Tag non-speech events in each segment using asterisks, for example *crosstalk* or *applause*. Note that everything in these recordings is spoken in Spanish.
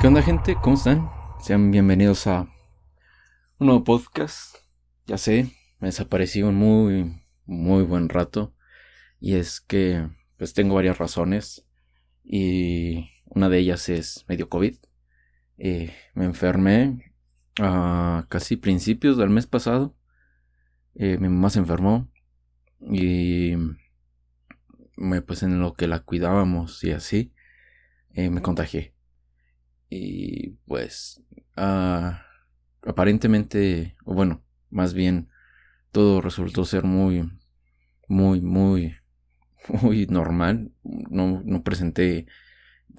¿Qué onda gente? ¿Cómo están? Sean bienvenidos a un nuevo podcast. Ya sé, me desaparecí un muy, muy buen rato. Y es que, pues tengo varias razones. Y una de ellas es medio COVID. Eh, me enfermé a casi principios del mes pasado. Eh, mi mamá se enfermó. Y me, pues en lo que la cuidábamos y así, eh, me contagié. Y pues uh, aparentemente, o bueno, más bien todo resultó ser muy, muy, muy, *laughs* muy normal. No, no presenté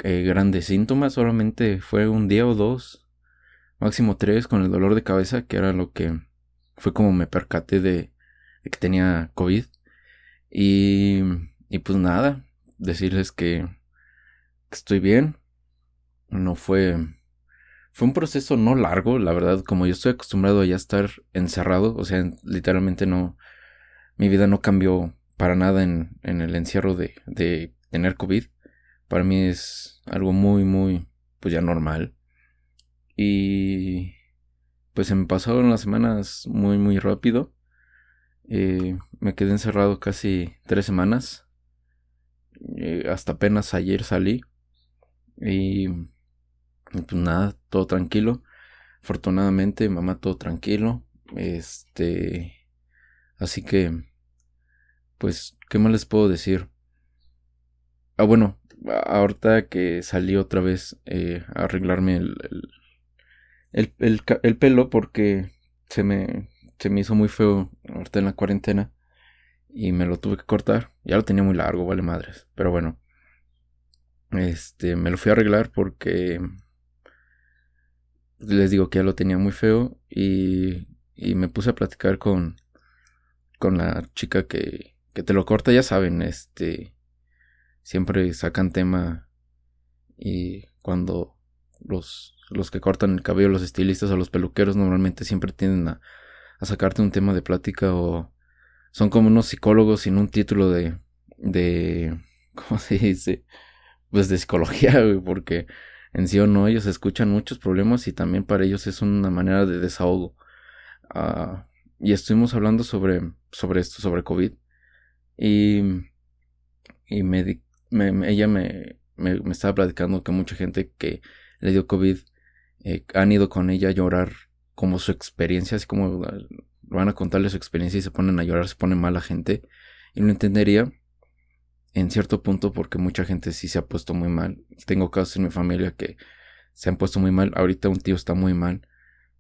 eh, grandes síntomas, solamente fue un día o dos, máximo tres, con el dolor de cabeza, que era lo que fue como me percaté de, que tenía COVID. Y, y pues nada, decirles que estoy bien, no fue... Fue un proceso no largo, la verdad, como yo estoy acostumbrado a ya estar encerrado, o sea, literalmente no... Mi vida no cambió para nada en, el encierro de, de tener COVID. Para mí es algo muy, muy, pues ya normal. Y pues se me pasaron las semanas muy, muy rápido. Eh, me quedé encerrado casi tres semanas. Eh, hasta apenas ayer salí. Y pues nada, todo tranquilo. Afortunadamente, mamá todo tranquilo. Este. Así que. Pues, ¿qué más les puedo decir? Ah, bueno, ahorita que salí otra vez eh, a arreglarme el el, el, el, pelo porque se me, se me hizo muy feo ahorita en la cuarentena y me lo tuve que cortar. Ya lo tenía muy largo, vale madres. Pero bueno, este, me lo fui a arreglar porque les digo que ya lo tenía muy feo y, y me puse a platicar con, con la chica que, que te lo corta, ya saben, este, siempre sacan tema y cuando los, los que cortan el cabello, los estilistas o los peluqueros normalmente siempre tienden a, a sacarte un tema de plática o son como unos psicólogos sin un título de, de, *laughs* ¿cómo se dice? Pues de psicología, porque en sí o no, ellos escuchan muchos problemas y también para ellos es una manera de desahogo. Uh, y estuvimos hablando sobre, sobre esto, sobre COVID. Y, me, ella me, estaba platicando que mucha gente que le dio COVID eh, han ido con ella a llorar como su experiencia, así como van a contarle su experiencia y se ponen a llorar, se pone mal la gente. Y lo entendería en cierto punto porque mucha gente sí se ha puesto muy mal. Tengo casos en mi familia que se han puesto muy mal. Ahorita un tío está muy mal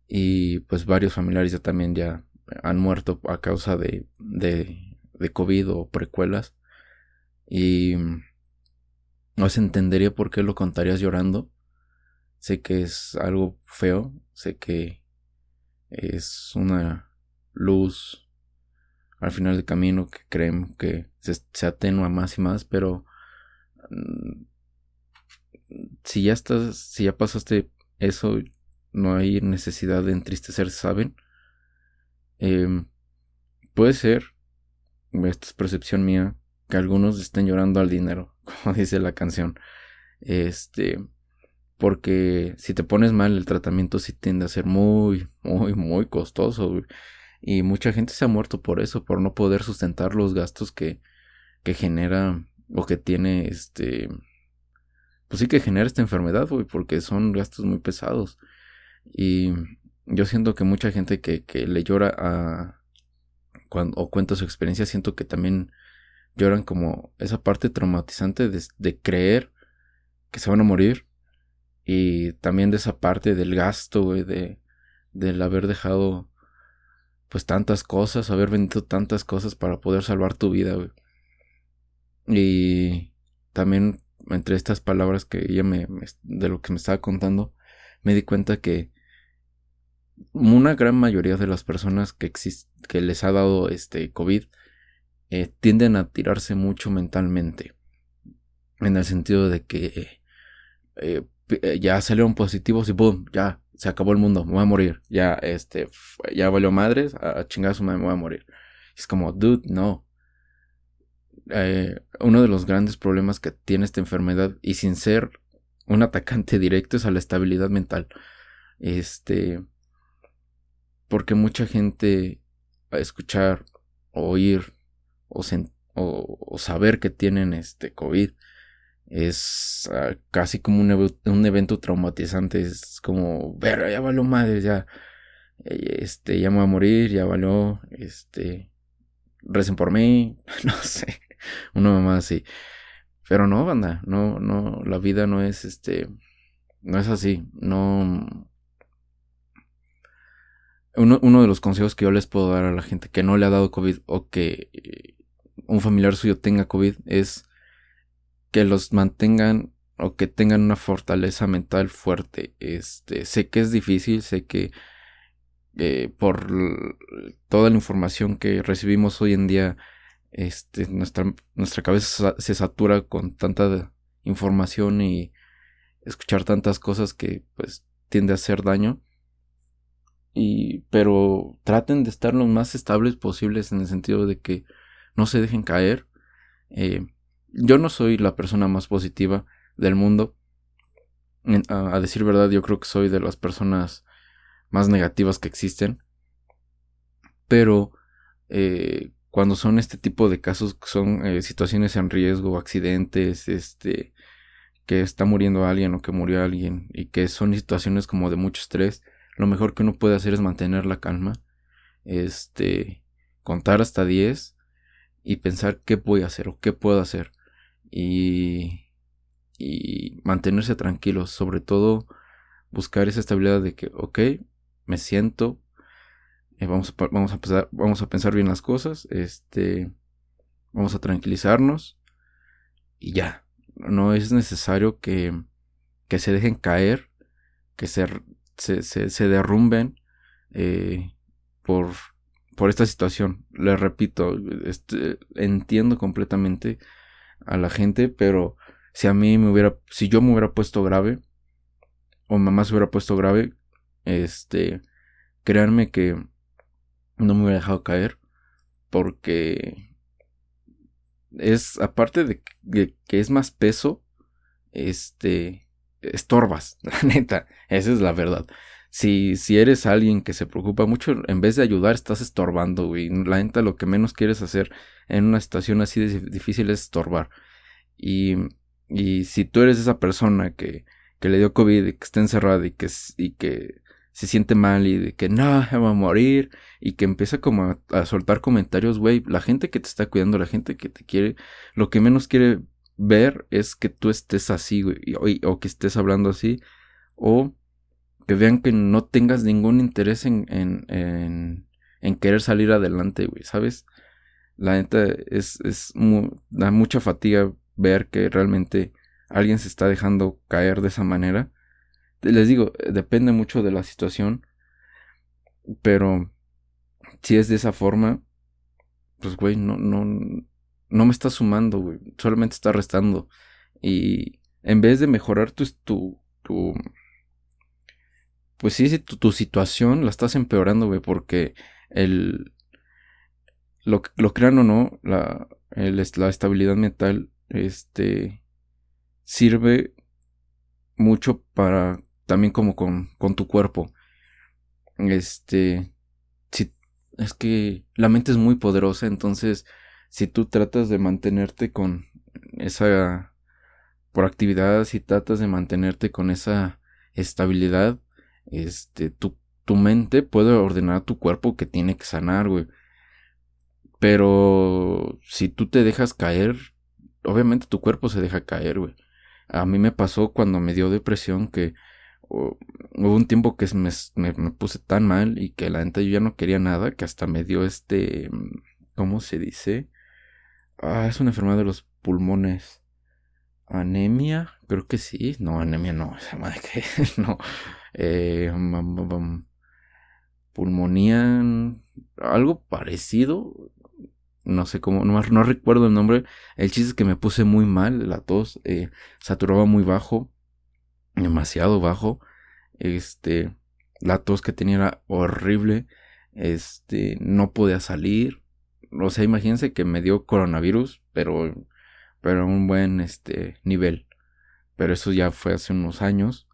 y pues varios familiares ya también ya han muerto a causa de, de, de COVID o precuelas. Y no se entendería por qué lo contarías llorando. Sé que es algo feo, sé que es una luz al final del camino que creen que se, atenúa más y más, pero mm, si ya estás, si ya pasaste eso, no hay necesidad de entristecerse, ¿saben? Em, puede ser, esta es percepción mía, que algunos estén llorando al dinero, *laughs* como dice la canción. Este, porque si te pones mal, el tratamiento sí tiende a ser muy, muy, muy costoso. Y mucha gente se ha muerto por eso, por no poder sustentar los gastos que, que genera o que tiene este... Pues sí que genera esta enfermedad, güey, porque son gastos muy pesados. Y yo siento que mucha gente que, que le llora a... Cuando, o cuenta su experiencia, siento que también lloran como esa parte traumatizante de, de creer que se van a morir. Y también de esa parte del gasto, güey, de, del haber dejado pues tantas cosas, haber vendido tantas cosas para poder salvar tu vida. Y también entre estas palabras que ella me, de lo que me estaba contando, me di cuenta que una gran mayoría de las personas que que les ha dado este COVID eh, tienden a tirarse mucho mentalmente. En el sentido de que eh, eh, ya salieron positivos y boom, ya se acabó el mundo, me voy a morir, ya, este, ya valió madres, a chingazo me voy a morir. Es como, dude, no. Eh, uno de los grandes problemas que tiene esta enfermedad, y sin ser un atacante directo es a la estabilidad mental. Este, porque mucha gente a escuchar, oír o, o, saber que tienen este COVID es ah, casi como un, un, evento traumatizante. Es como, ver, ya valió madre, ya, este, ya me voy a morir, ya valió, este, recen por mí, *laughs* no sé, una mamá así. Pero no, banda, no, no, la vida no es este, no es así, no. Uno, uno de los consejos que yo les puedo dar a la gente que no le ha dado COVID o que eh, un familiar suyo tenga COVID es que los mantengan o que tengan una fortaleza mental fuerte. Este, sé que es difícil, sé que eh, por toda la información que recibimos hoy en día, este, nuestra, nuestra cabeza se satura con tanta información y escuchar tantas cosas que pues tiende a hacer daño. Y, pero traten de estar lo más estables posibles en el sentido de que no se dejen caer. Eh, yo no soy la persona más positiva del mundo. a, decir verdad, yo creo que soy de las personas más negativas que existen. Pero eh, cuando son este tipo de casos, son eh, situaciones en riesgo, accidentes, este, que está muriendo alguien o que murió alguien y que son situaciones como de mucho estrés, lo mejor que uno puede hacer es mantener la calma, este, contar hasta 10 y pensar qué voy a hacer o qué puedo hacer y, mantenerse tranquilo, sobre todo buscar esa estabilidad de que, ok, me siento, eh, vamos, a, vamos, a pensar, vamos a pensar bien las cosas, este, vamos a tranquilizarnos y ya. No es necesario que, que se dejen caer, que se, se, se, derrumben eh, por, por esta situación. Les repito, este, entiendo completamente a la gente, pero si a mí me hubiera, si yo me hubiera puesto grave, o mamá se hubiera puesto grave, este, créanme que no me hubiera dejado caer porque es aparte de, que es más peso este estorbas *laughs* la neta esa es la verdad si, si eres alguien que se preocupa mucho en vez de ayudar estás estorbando güey. La neta lo que menos quieres hacer en una situación así difícil es estorbar. Y, y si tú eres esa persona que, que le dio COVID y que está encerrada y que, y que se siente mal y de que no, va a morir y que empieza como a, soltar comentarios, güey, la gente que te está cuidando, la gente que te quiere, lo que menos quiere ver es que tú estés así, güey, o, o que estés hablando así, o que vean que no tengas ningún interés en, en, en, querer salir adelante, güey, ¿sabes? La neta es, es da mucha fatiga ver que realmente alguien se está dejando caer de esa manera les digo, depende mucho de la situación. Pero si es de esa forma, pues güey, no, no, no me está sumando, güey. Solamente está restando. Y en vez de mejorar tu, tu, tu pues sí, tu, tu situación la estás empeorando, porque el, lo, lo crean o no, la, el, la estabilidad mental, este, sirve mucho para también como con, con tu cuerpo. Este, si, es que la mente es muy poderosa, entonces si tú tratas de mantenerte con esa proactividad, si tratas de mantenerte con esa estabilidad, este, tu, tu mente puede ordenar a tu cuerpo que tiene que sanar, güey. Pero si tú te dejas caer, obviamente tu cuerpo se deja caer, güey. A mí me pasó cuando me dio depresión que hubo un tiempo que me, me, puse tan mal y que la neta yo ya no quería nada, que hasta me dio este, ¿cómo se dice? Ah, es una enfermedad de los pulmones. Anemia, creo que sí. No, anemia no, *laughs* esa madre que *laughs* no. Eh, pulmonía, algo parecido. No sé cómo, no, recuerdo el nombre. El chiste es que me puse muy mal, la tos, eh, saturaba muy bajo demasiado bajo. Este, la tos que tenía era horrible. Este, no podía salir. O sea, imagínense que me dio coronavirus, pero, pero a un buen, este, nivel. pero eso ya fue hace unos años.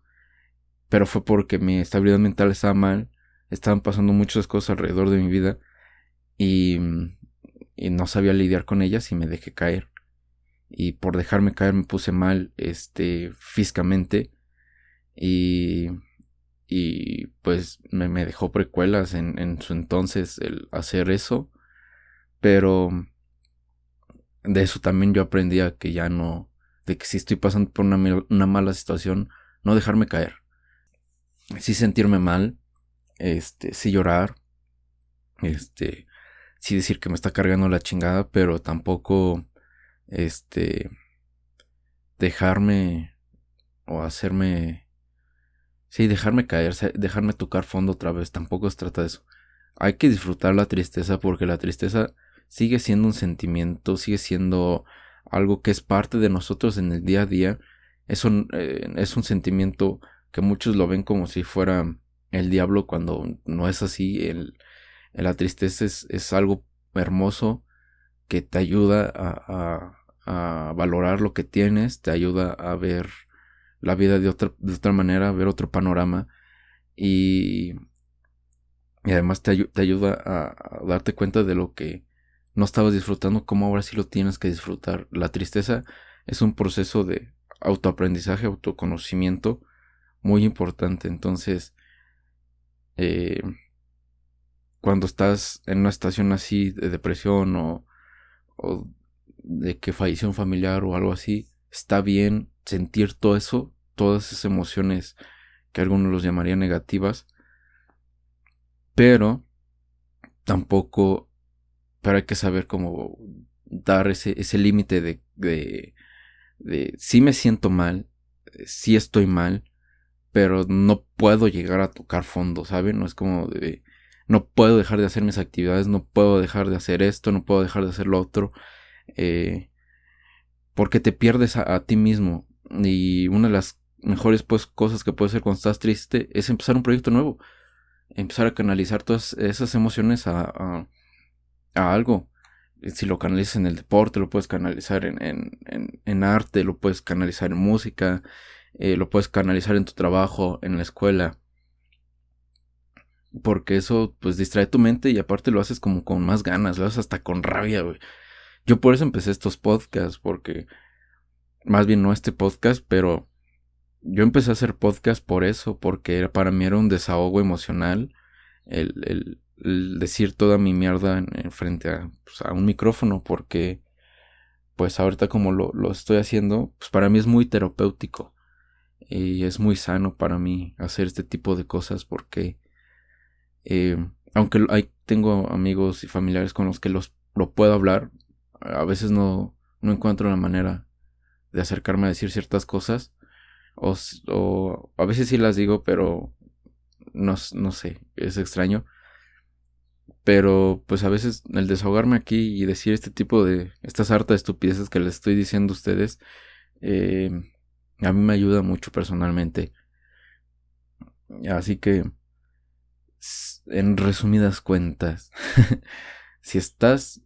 Pero fue porque mi estabilidad mental estaba mal, estaban pasando muchas cosas alrededor de mi vida y, no sabía lidiar con ellas y me dejé caer. Y por dejarme caer me puse mal este, físicamente y, y pues me, me dejó precuelas en, en su entonces el hacer eso. Pero de eso también yo aprendí a que ya no, de que si estoy pasando por una, una mala situación, no dejarme caer. Sí sentirme mal, este, sí llorar, este, sí decir que me está cargando la chingada, pero tampoco, este, dejarme o hacerme Sí, dejarme caer, dejarme tocar fondo otra vez, tampoco se trata de eso. Hay que disfrutar la tristeza porque la tristeza sigue siendo un sentimiento, sigue siendo algo que es parte de nosotros en el día a día. Es un, eh, es un sentimiento que muchos lo ven como si fuera el diablo cuando no es así. El, la tristeza es, es, algo hermoso que te ayuda a, a, a valorar lo que tienes, te ayuda a ver la vida de otra, de otra manera, ver otro panorama y, y además te, te ayuda a, darte cuenta de lo que no estabas disfrutando, como ahora sí lo tienes que disfrutar. La tristeza es un proceso de autoaprendizaje, autoconocimiento muy importante. Entonces, eh, cuando estás en una estación así de depresión o, o de que falleció un familiar o algo así, está bien sentir todo eso, todas esas emociones que algunos los llamarían negativas, pero tampoco, pero hay que saber cómo dar ese, ese límite de, de, de si me siento mal, si estoy mal, pero no puedo llegar a tocar fondo, ¿saben? No es como de, no puedo dejar de hacer mis actividades, no puedo dejar de hacer esto, no puedo dejar de hacer lo otro, eh, porque te pierdes a, ti mismo. Y una de las mejores pues, cosas que puedes hacer cuando estás triste es empezar un proyecto nuevo. Empezar a canalizar todas esas emociones a, a, algo. Si lo canalizas en el deporte, lo puedes canalizar en, en, en, arte, lo puedes canalizar en música, eh, lo puedes canalizar en tu trabajo, en la escuela. Porque eso pues distrae tu mente y aparte lo haces como con más ganas, lo haces hasta con rabia, güey. Yo por eso empecé estos podcasts, porque más bien no este podcast, pero yo empecé a hacer podcast por eso, porque para mí era un desahogo emocional el, decir toda mi mierda en, frente a, pues, a, un micrófono, porque pues ahorita como lo, lo, estoy haciendo, pues para mí es muy terapéutico y es muy sano para mí hacer este tipo de cosas porque eh, aunque hay, tengo amigos y familiares con los que los, lo puedo hablar, a veces no, no encuentro la manera de acercarme a decir ciertas cosas. O, a veces sí las digo, pero no, no sé, es extraño. Pero pues a veces el desahogarme aquí y decir este tipo de, estas hartas estupideces que les estoy diciendo a ustedes, eh, a mí me ayuda mucho personalmente. Así que, en resumidas cuentas, *laughs* si estás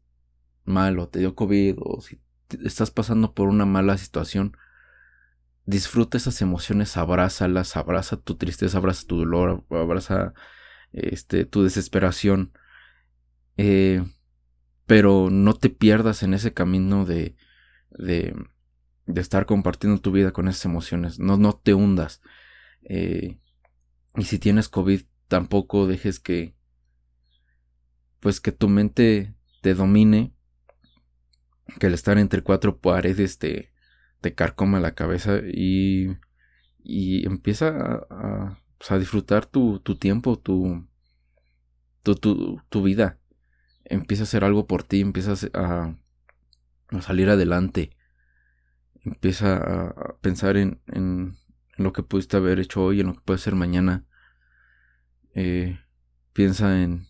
mal o te dio COVID o si estás pasando por una mala situación, disfruta esas emociones, abrázalas, abraza tu tristeza, abraza tu dolor, abraza este, tu desesperación. Eh, pero no te pierdas en ese camino de, de, de, estar compartiendo tu vida con esas emociones. No, no te hundas. Eh, y si tienes COVID, tampoco dejes que, pues que tu mente te domine que el estar entre cuatro paredes te, te carcoma la cabeza y, y empieza a, pues, a, disfrutar tu, tu tiempo, tu, tu, tu, tu, vida. Empieza a hacer algo por ti, empiezas a, a salir adelante. Empieza a, pensar en, en, lo que pudiste haber hecho hoy, en lo que puede ser mañana. Eh, piensa en,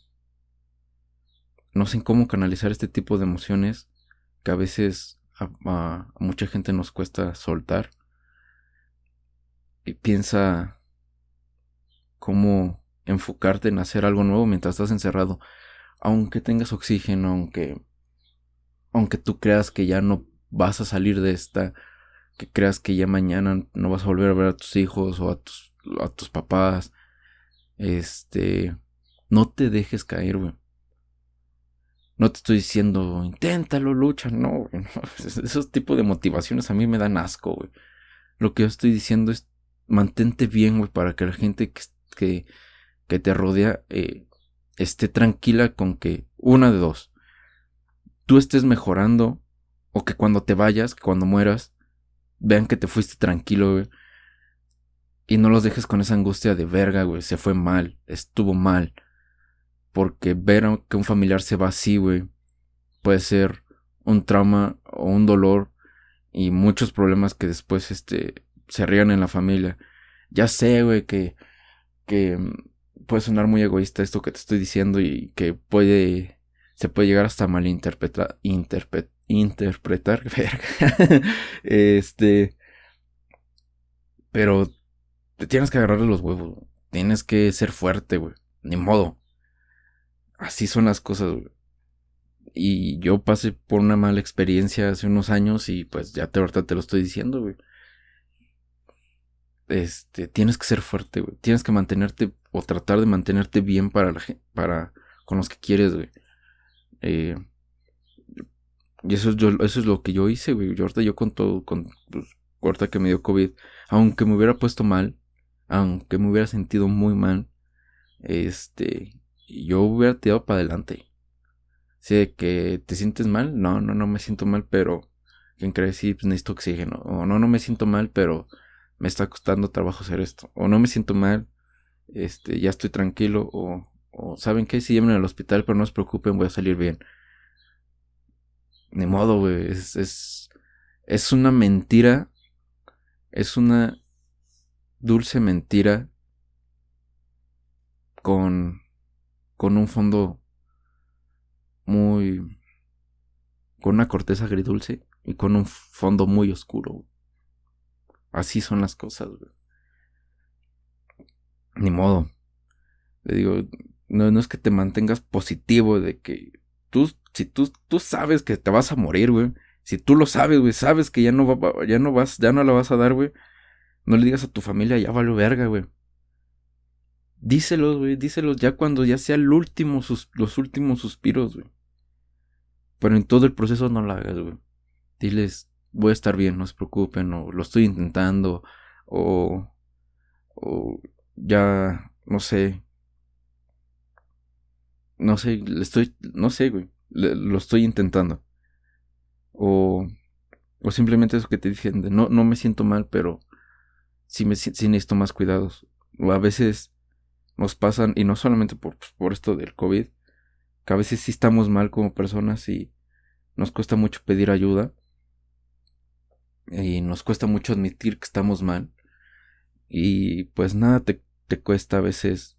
no sé cómo canalizar este tipo de emociones que a veces a, mucha gente nos cuesta soltar. Y piensa cómo enfocarte en hacer algo nuevo mientras estás encerrado. Aunque tengas oxígeno, aunque, aunque tú creas que ya no vas a salir de esta, que creas que ya mañana no vas a volver a ver a tus hijos o a tus, a tus papás. Este, no te dejes caer, güey. No te estoy diciendo, inténtalo, lucha, no, güey. *laughs* Esos tipos de motivaciones a mí me dan asco, güey. Lo que yo estoy diciendo es, mantente bien, güey, para que la gente que, que, te rodea eh, esté tranquila con que, una de dos, tú estés mejorando o que cuando te vayas, cuando mueras, vean que te fuiste tranquilo, güey. Y no los dejes con esa angustia de verga, güey. Se fue mal, estuvo mal. Porque ver que un familiar se va así, güey, puede ser un trauma o un dolor y muchos problemas que después este, se rían en la familia. Ya sé, güey, que, que mm, puede sonar muy egoísta esto que te estoy diciendo y que puede, se puede llegar hasta malinterpretar, interpretar *laughs* interpretar, este, pero te tienes que agarrarle los huevos, tienes que ser fuerte, güey, ni modo. Así son las cosas, güey. Y yo pasé por una mala experiencia hace unos años y pues ya te ahorita te lo estoy diciendo, güey. Este, tienes que ser fuerte, güey. Tienes que mantenerte o tratar de mantenerte bien para la para con los que quieres, güey. Eh, y eso es, yo, eso es lo que yo hice, güey. Yo con todo, con, pues, que me dio COVID, aunque me hubiera puesto mal, aunque me hubiera sentido muy mal, este, yo hubiera tirado para adelante. Sé que te sientes mal, no, no, no me siento mal, pero ¿quién cree? Sí, pues necesito oxígeno. O no, no me siento mal, pero me está costando trabajo hacer esto. O no me siento mal, este, ya estoy tranquilo. O, o ¿saben qué? Si llamen al hospital, pero no se preocupen, voy a salir bien. Ni modo, güey. Es, es, es una mentira. Es una dulce mentira con, con un fondo muy... con una corteza agridulce y con un fondo muy oscuro. Así son las cosas, güey. Ni modo. Le digo, no, no es que te mantengas positivo de que tú si tú, tú sabes que te vas a morir, güey. Si tú lo sabes, güey, sabes que ya no, va, ya no vas, ya no la vas a dar, güey. No le digas a tu familia, ya vale verga, güey. Díselos, güey, díselos ya cuando ya sea el último, los últimos suspiros, güey. Pero en todo el proceso no lo hagas, güey. Diles, voy a estar bien, no se preocupen, o lo estoy intentando, o, o ya, no sé. No sé, le estoy, no sé, güey lo estoy intentando. O, o simplemente eso que te dicen, no, no me siento mal, pero sí, me, sí necesito más cuidados. O a veces nos pasan, y no solamente por, pues, por esto del COVID, que a veces sí estamos mal como personas y nos cuesta mucho pedir ayuda. Y nos cuesta mucho admitir que estamos mal. Y pues nada te, te cuesta a veces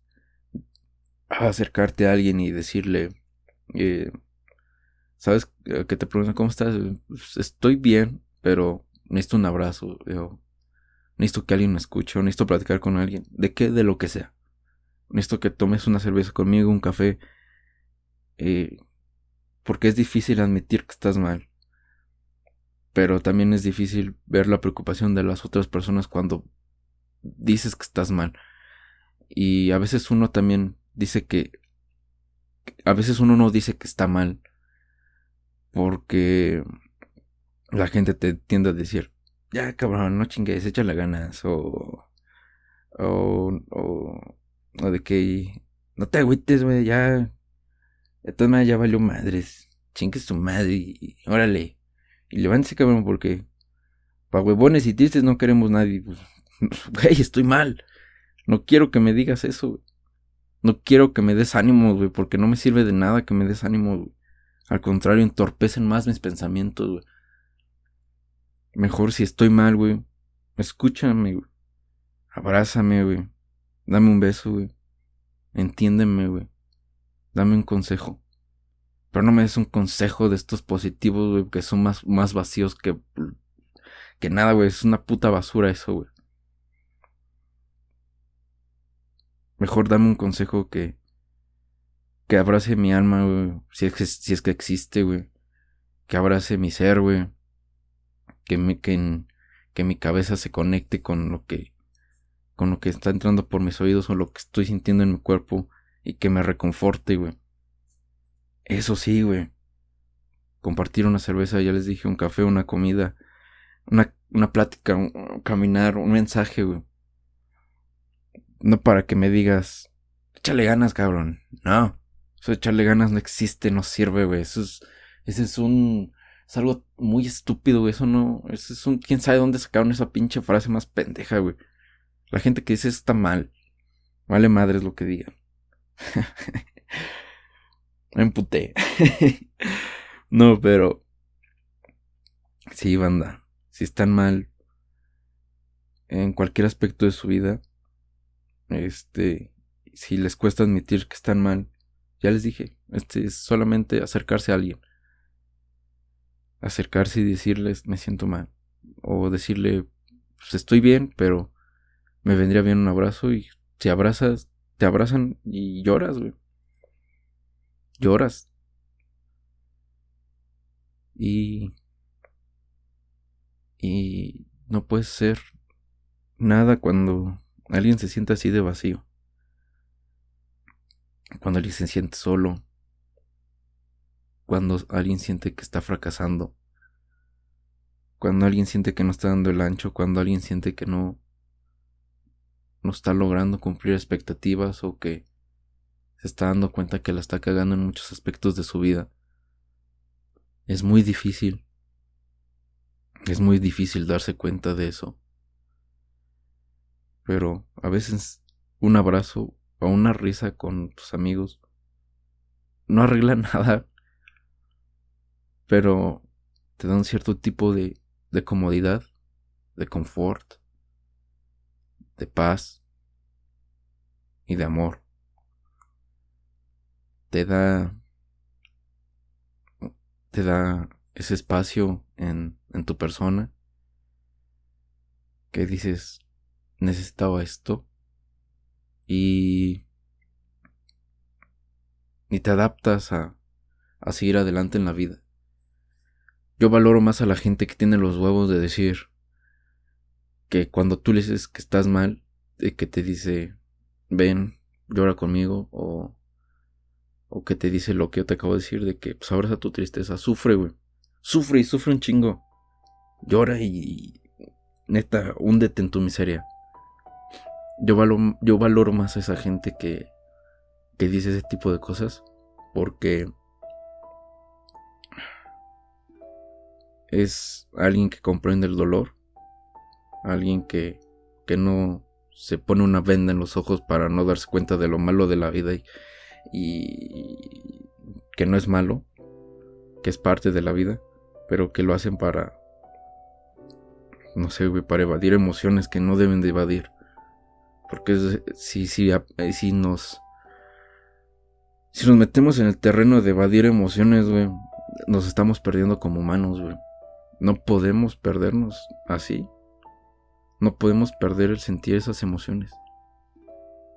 acercarte a alguien y decirle, eh, ¿Sabes? Eh, que te preguntan cómo estás. Pues, estoy bien, pero necesito un abrazo. necesito que alguien me escuche. O necesito platicar con alguien. ¿De qué? De lo que sea. Necesito que tomes una cerveza conmigo, un café. Eh, porque es difícil admitir que estás mal. Pero también es difícil ver la preocupación de las otras personas cuando dices que estás mal. Y a veces uno también dice que... A veces uno no dice que está mal porque la gente te tiende a decir, ya cabrón, no chingues, échale ganas. O, o, o, o de que no te agüites, güey, ya. De todas maneras ya valió madres. Chingues tu madre y, órale. Y levántese, cabrón, porque pa' huevones y tristes no queremos nadie. Pues, *laughs* güey, estoy mal. No quiero que me digas eso, No quiero que me des ánimo, güey, porque no me sirve de nada que me des ánimo, güey. Al contrario, entorpecen más mis pensamientos, güey. Mejor si estoy mal, güey. Escúchame, güey. Abrázame, güey. Dame un beso, güey. Entiéndeme, güey. Dame un consejo. Pero no me des un consejo de estos positivos, güey, que son más, más vacíos que, que nada, güey. Es una puta basura eso, güey. Mejor dame un consejo que, que abrace mi alma, güey. Si es que, si es que existe, güey. Que abrace mi ser, güey. Que que, que mi cabeza se conecte con lo que con lo que está entrando por mis oídos o lo que estoy sintiendo en mi cuerpo y que me reconforte, güey. Eso sí, güey. Compartir una cerveza, ya les dije, un café, una comida, una, una plática, un, caminar, un mensaje, güey. No para que me digas, échale ganas, cabrón. No. Eso de echarle ganas no existe, no sirve, güey. Eso es, ese es un, es algo muy estúpido, güey. Eso no, eso es un, quién sabe dónde sacaron esa pinche frase más pendeja, güey. La gente que dice eso está mal. Vale madre es lo que digan. *laughs* Me emputé. *laughs* no, pero. Sí, banda. Si están mal. En cualquier aspecto de su vida. Este. Si les cuesta admitir que están mal. Ya les dije. Este es solamente acercarse a alguien. Acercarse y decirles me siento mal. O decirle pues estoy bien, pero me vendría bien un abrazo y te abrazas, te abrazan y lloras, güey. Lloras. Y... Y no puedes ser nada cuando alguien se siente así de vacío. Cuando alguien se siente solo. Cuando alguien siente que está fracasando. Cuando alguien siente que no está dando el ancho. Cuando alguien siente que no no está logrando cumplir expectativas o que se está dando cuenta que la está cagando en muchos aspectos de su vida. Es muy difícil. Es muy difícil darse cuenta de eso. Pero a veces un abrazo o una risa con tus amigos no arregla *laughs* nada. Pero te da un cierto tipo de, de comodidad, de confort de paz y de amor. Te da te da ese espacio en, en tu persona que dices necesitaba esto y y te adaptas a, a seguir adelante en la vida. Yo valoro más a la gente que tiene los huevos de decir que cuando tú le dices que estás mal, que te dice, ven, llora conmigo, o, o que te dice lo que yo te acabo de decir, de que pues abraza tu tristeza, sufre, güey. Sufre y sufre un chingo. Llora y, neta, húndete en tu miseria. Yo valoro, yo valoro más a esa gente que, que dice ese tipo de cosas, porque es alguien que comprende el dolor alguien que, que no se pone una venda en los ojos para no darse cuenta de lo malo de la vida y, y que no es malo, que es parte de la vida, pero que lo hacen para, no sé, para evadir emociones que no deben de evadir. Porque si, si, si nos... Si nos metemos en el terreno de evadir emociones, güey, nos estamos perdiendo como humanos, güey. No podemos perdernos así. No podemos perder el sentir esas emociones.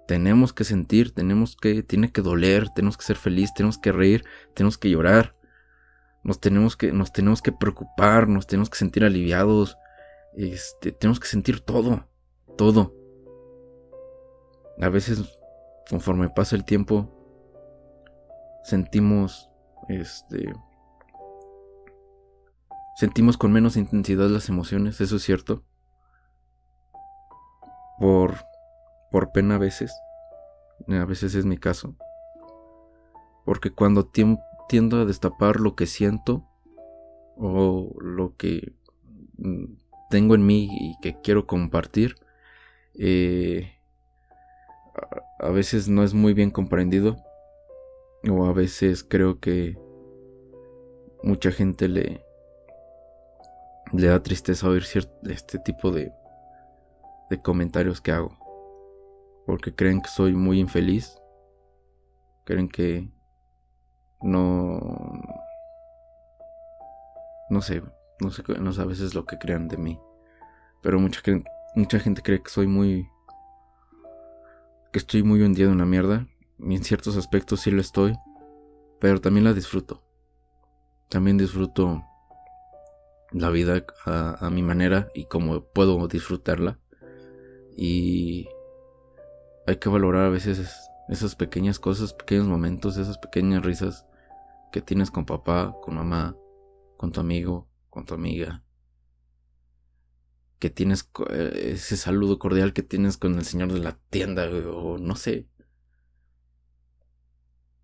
Tenemos que sentir, tenemos que, tiene que doler, tenemos que ser feliz, tenemos que reír, tenemos que llorar. Nos tenemos que, nos tenemos que preocupar, nos tenemos que sentir aliviados. Este, tenemos que sentir todo, todo. A veces, conforme pasa el tiempo, sentimos, este, sentimos con menos intensidad las emociones, eso es cierto por, por pena a veces. A veces es mi caso. Porque cuando tiendo a destapar lo que siento o lo que mm, tengo en mí y que quiero compartir, eh, a veces no es muy bien comprendido o a veces creo que mucha gente le le da tristeza oír cierto, este tipo de, de comentarios que hago. Porque creen que soy muy infeliz. Creen que no... No sé, no sé, no sé a veces lo que crean de mí. Pero mucha, mucha gente cree que soy muy... Que estoy muy hundido en la mierda. Y en ciertos aspectos sí lo estoy. Pero también la disfruto. También disfruto la vida a, mi manera y como puedo disfrutarla. Y hay que valorar a veces esas pequeñas cosas, pequeños momentos, esas pequeñas risas que tienes con papá, con mamá, con tu amigo, con tu amiga. Que tienes eh, ese saludo cordial que tienes con el señor de la tienda, o no sé.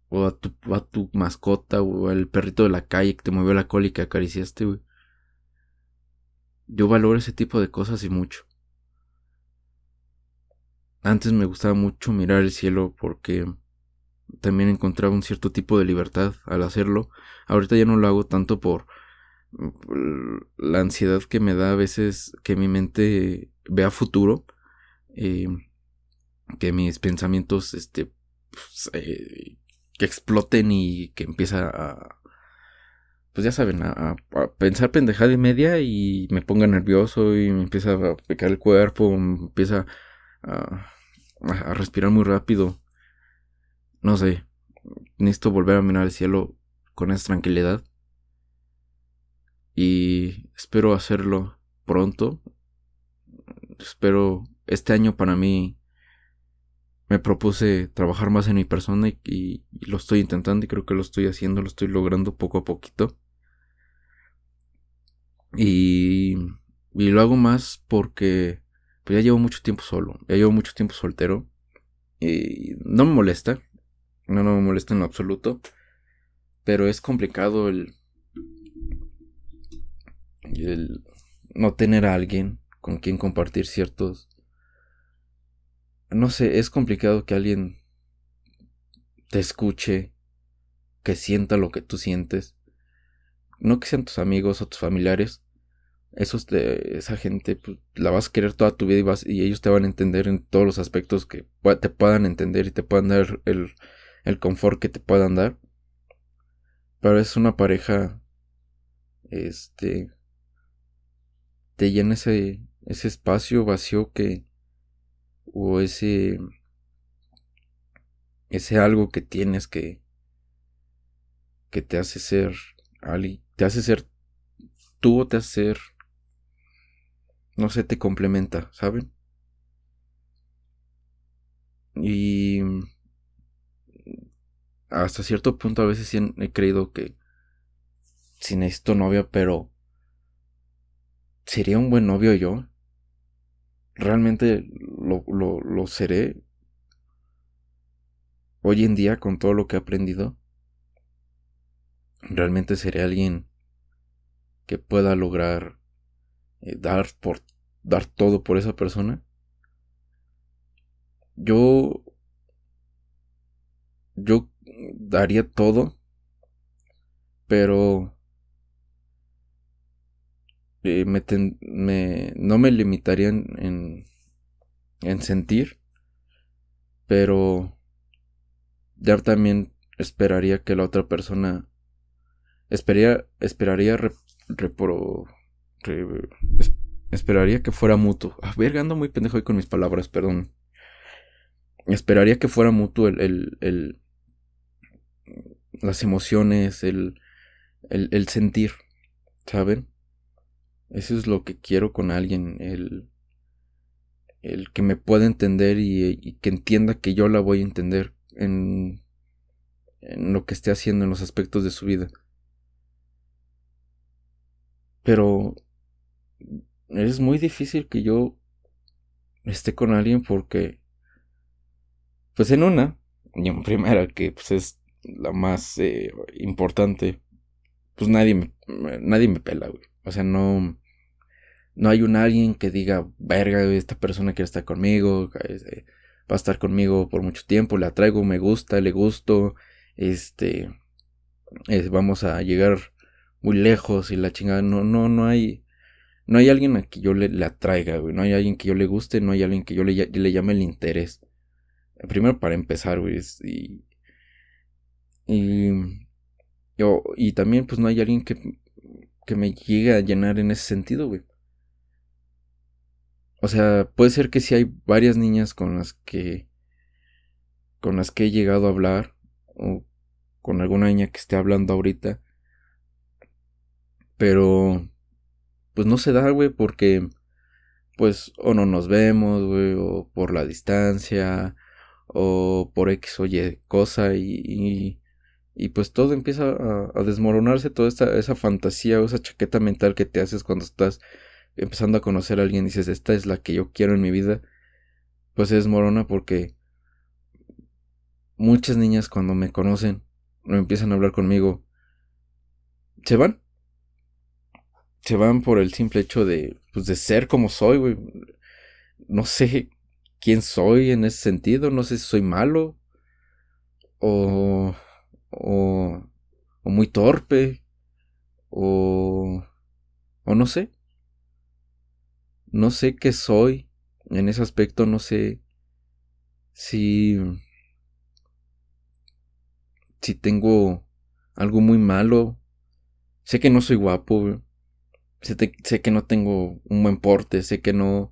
O a tu, a tu mascota, o al perrito de la calle que te movió la cola y que acariciaste. Yo valoro ese tipo de cosas y mucho. Antes me gustaba mucho mirar el cielo porque también encontraba un cierto tipo de libertad al hacerlo. Ahorita ya no lo hago tanto por la ansiedad que me da a veces que mi mente vea futuro, eh, que mis pensamientos este, pues, eh, que exploten y que empieza a, pues ya saben, a, pensar pendejada y media y me ponga nervioso y me empieza a pecar el cuerpo, empieza a, a respirar muy rápido. No sé, necesito volver a mirar el cielo con esa tranquilidad. Y espero hacerlo pronto. Espero, este año para mí me propuse trabajar más en mi persona y, lo estoy intentando y creo que lo estoy haciendo, lo estoy logrando poco a poquito. Y, y lo hago más porque pues ya llevo mucho tiempo solo, ya llevo mucho tiempo soltero. Y no me molesta, no, no me molesta en lo absoluto. Pero es complicado el, el no tener a alguien con quien compartir ciertos... No sé, es complicado que alguien te escuche, que sienta lo que tú sientes. No que sean tus amigos o tus familiares, esos de esa gente pues, la vas a querer toda tu vida y, vas, y ellos te van a entender en todos los aspectos que te puedan entender y te puedan dar el, el confort que te puedan dar. Pero es una pareja, este, te llena ese, ese espacio vacío que, o ese, ese algo que tienes que, que te hace ser, Ali, te hace ser tú, te hace ser no sé, te complementa, ¿saben? Y hasta cierto punto a veces he creído que si necesito novia, pero ¿sería un buen novio yo? ¿Realmente lo, lo, lo seré hoy en día con todo lo que he aprendido? ¿Realmente seré alguien que pueda lograr eh, dar por dar todo por esa persona. Yo yo daría todo, pero eh, me, no me limitaría en, en, sentir, pero ya también esperaría que la otra persona esperaría, esperaría esperaría que fuera mutuo. A ver, ando muy pendejo hoy con mis palabras, perdón. Esperaría que fuera mutuo el, el, el las emociones, el, el, el, sentir, ¿saben? Eso es lo que quiero con alguien, el, el que me pueda entender y, que entienda que yo la voy a entender en, en lo que esté haciendo en los aspectos de su vida. Pero es muy difícil que yo esté con alguien porque, pues en una, y en primera, que pues es la más eh, importante, pues nadie me, nadie me pela, güey. O sea, no, no hay un alguien que diga, verga, esta persona quiere estar conmigo, este, va a estar conmigo por mucho tiempo, le atraigo, me gusta, le gusto, este, vamos a llegar muy lejos y la chingada, no, no, no hay, no hay alguien a que yo le, atraiga, güey. No hay alguien que yo le guste, no hay alguien que yo le, le llame el interés. Primero para empezar, güey. Y, y, yo, y también pues no hay alguien que, que me llegue a llenar en ese sentido, güey. O sea, puede ser que sí hay varias niñas con las que con las que he llegado a hablar o con alguna niña que esté hablando ahorita. Pero pues no se da, güey, porque pues o no nos vemos, güey, o por la distancia, o por X o Y cosa, y, y, pues todo empieza a, desmoronarse, toda esa fantasía o esa chaqueta mental que te haces cuando estás empezando a conocer a alguien dices, esta es la que yo quiero en mi vida, pues se desmorona porque muchas niñas cuando me conocen o empiezan a hablar conmigo, se van. Se van por el simple hecho de, pues, de ser como soy. No sé quién soy en ese sentido, no sé si soy malo o, o, o muy torpe o, o no sé. No sé qué soy en ese aspecto, no sé si si tengo algo muy malo. Sé que no soy guapo, Sé, que no tengo un buen porte, sé que no...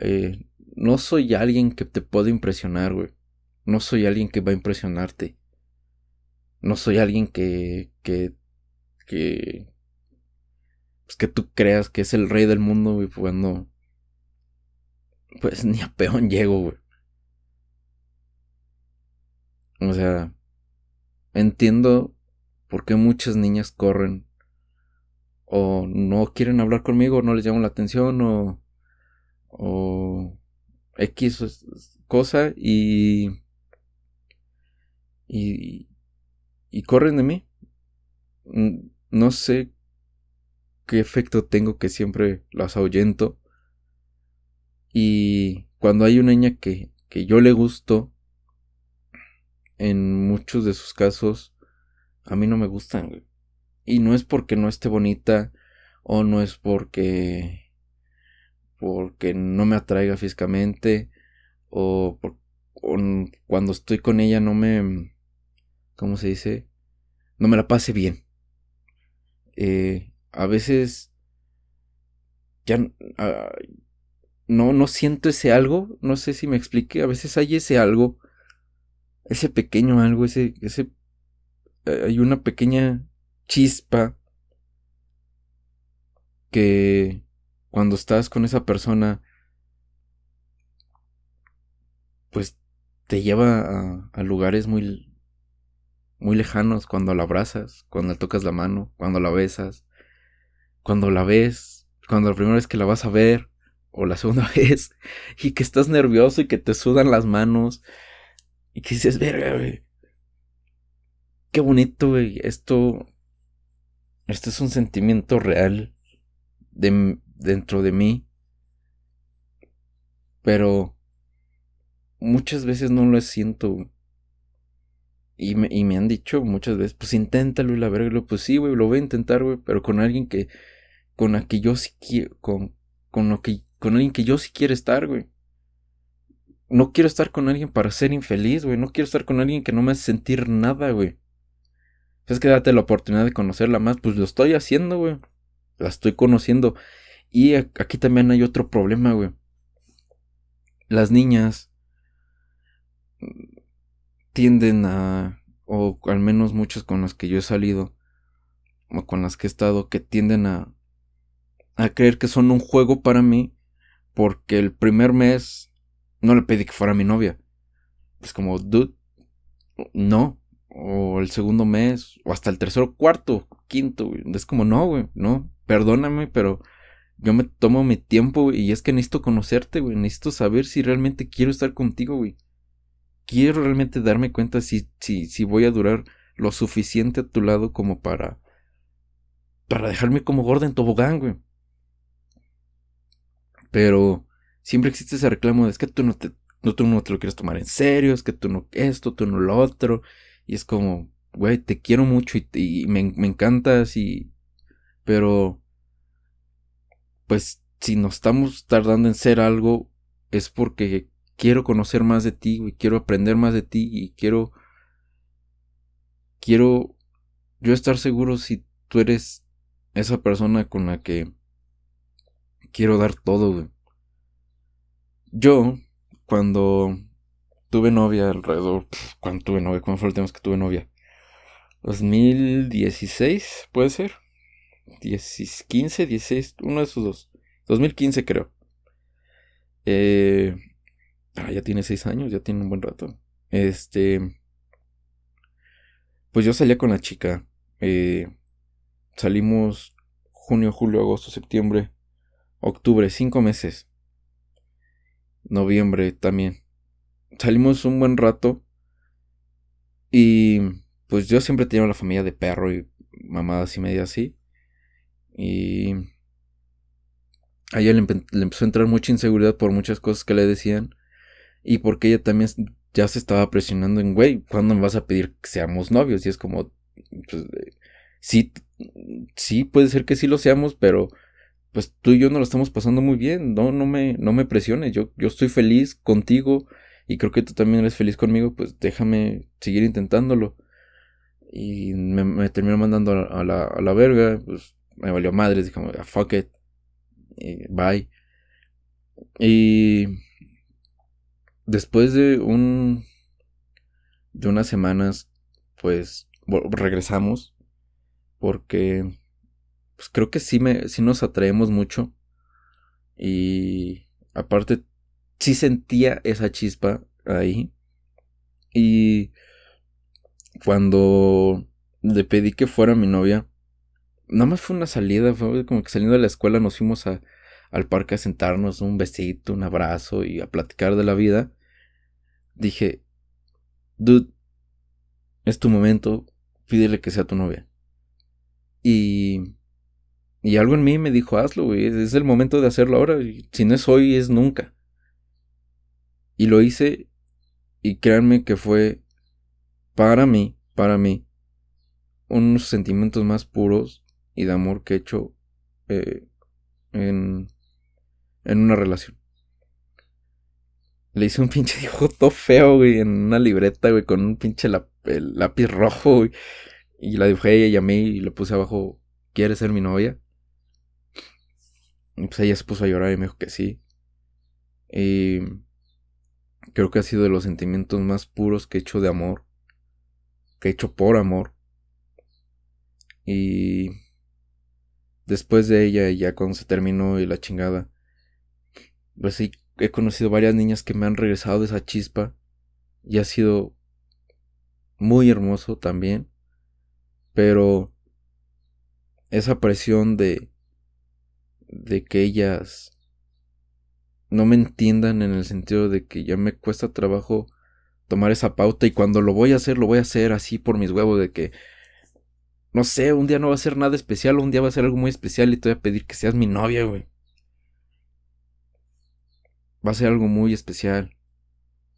Eh, no soy alguien que te pueda impresionar, güey. No soy alguien que va a impresionarte. No soy alguien que... que... que... Pues que tú creas que es el rey del mundo, güey, cuando... Pues *laughs* ni a peón llego, güey. O sea, entiendo por qué muchas niñas corren o no quieren hablar conmigo, no les llamo la atención o, o X cosa y, y, y corren de mí. No sé qué efecto tengo que siempre las ahuyento. Y cuando hay una niña que, que yo le gusto, en muchos de sus casos a mí no me gustan, Y no es porque no esté bonita o no es porque porque no me atraiga físicamente o, cuando estoy con ella no me ¿cómo se dice? no me la pase bien. Eh, a veces ya ah, no no siento ese algo, no sé si me explique, a veces hay ese algo ese pequeño algo, ese, ese, eh, hay una pequeña chispa que cuando estás con esa persona, pues te lleva a, a lugares muy, muy lejanos cuando la abrazas, cuando le tocas la mano, cuando la besas, cuando la ves, cuando la primera vez que la vas a ver, o la segunda *laughs* vez, y que estás nervioso y que te sudan las manos, y que dices, verga, güey. Qué bonito, güey. Esto. Este es un sentimiento real de, dentro de mí. Pero muchas veces no lo siento. Y me, y me han dicho muchas veces, pues inténtalo y la verga. Pues sí, güey, lo voy a intentar, güey. Pero con alguien que. Con la que yo sí quiero. Con, con lo que. Con alguien que yo sí quiero estar, güey no quiero estar con alguien para ser infeliz, güey. No quiero estar con alguien que no me hace sentir nada, güey. Es que date la oportunidad de conocerla más. Pues lo estoy haciendo, güey. La estoy conociendo. Y aquí también hay otro problema, güey. Las niñas tienden a, o al menos muchas con las que yo he salido, o con las que he estado, que tienden a, a creer que son un juego para mí, porque el primer mes no le pedí que fuera mi novia. Es como, dude, no. O el segundo mes, o hasta el tercero, cuarto, quinto, güey. Es como, no, güey, no. Perdóname, pero yo me tomo mi tiempo, y es que necesito conocerte, güey. Necesito saber si realmente quiero estar contigo, güey. Quiero realmente darme cuenta si, si, si voy a durar lo suficiente a tu lado como para. para dejarme como gorda en tobogán, güey. Pero siempre existe ese reclamo de es que tú no te, tú no te lo quieres tomar en serio, es que tú no esto, tú no lo otro. Y es como, güey, te quiero mucho y, me, me encantas y... Pero... Pues si nos estamos tardando en ser algo es porque quiero conocer más de ti, y quiero aprender más de ti y quiero... Quiero yo estar seguro si tú eres esa persona con la que quiero dar todo. Yo, cuando tuve novia alrededor. cuando tuve novia? ¿Cuándo fue el tema que tuve novia? 2016, puede ser. 15, 16, uno de esos dos. 2015 creo. Eh, ah, ya tiene 6 años, ya tiene un buen rato. Este... Pues yo salía con la chica. Eh, salimos junio, julio, agosto, septiembre, octubre, cinco meses. Noviembre también. Salimos un buen rato. Y pues yo siempre tenía la familia de perro y mamadas y media así. Y a ella le, empezó a entrar mucha inseguridad por muchas cosas que le decían. Y porque ella también ya se estaba presionando en, güey, ¿cuándo me vas a pedir que seamos novios? Y es como, pues, sí, sí, puede ser que sí lo seamos, pero pues tú y yo no lo estamos pasando muy bien. No, no me, no me presiones. Yo, yo estoy feliz contigo y creo que tú también eres feliz conmigo. Pues déjame seguir intentándolo. Y me, terminó mandando a, la, a la verga. Pues me valió madre. Dije, ah, fuck it. bye. Y después de un. de unas semanas, pues regresamos. Porque pues creo que sí, me, sí nos atraemos mucho. Y aparte, sí sentía esa chispa ahí. Y cuando le pedí que fuera mi novia, nada más fue una salida, fue como que saliendo de la escuela nos fuimos a, al parque a sentarnos, un besito, un abrazo y a platicar de la vida. Dije, dude, es tu momento, pídele que sea tu novia. Y y algo en mí me dijo, hazlo, güey, es el momento de hacerlo ahora. Si no es hoy, es nunca. Y lo hice y créanme que fue para mí, para mí, unos sentimientos más puros y de amor que he hecho eh, en, en una relación. Le hice un pinche *laughs* dibujo todo feo, güey, en una libreta, güey, con un pinche lápiz rojo, güey. Y la dibujé y llamé y le puse abajo, ¿quieres ser mi novia? Pues ella se puso a llorar y me dijo que sí. Y creo que ha sido de los sentimientos más puros que he hecho de amor. Que he hecho por amor. Y después de ella, ya cuando se terminó y la chingada, pues sí, he conocido varias niñas que me han regresado de esa chispa. Y ha sido muy hermoso también. Pero esa presión de de que ellas no me entiendan en el sentido de que ya me cuesta trabajo tomar esa pauta y cuando lo voy a hacer, lo voy a hacer así por mis huevos de que no sé, un día no va a ser nada especial, un día va a ser algo muy especial y te voy a pedir que seas mi novia, güey. Va a ser algo muy especial.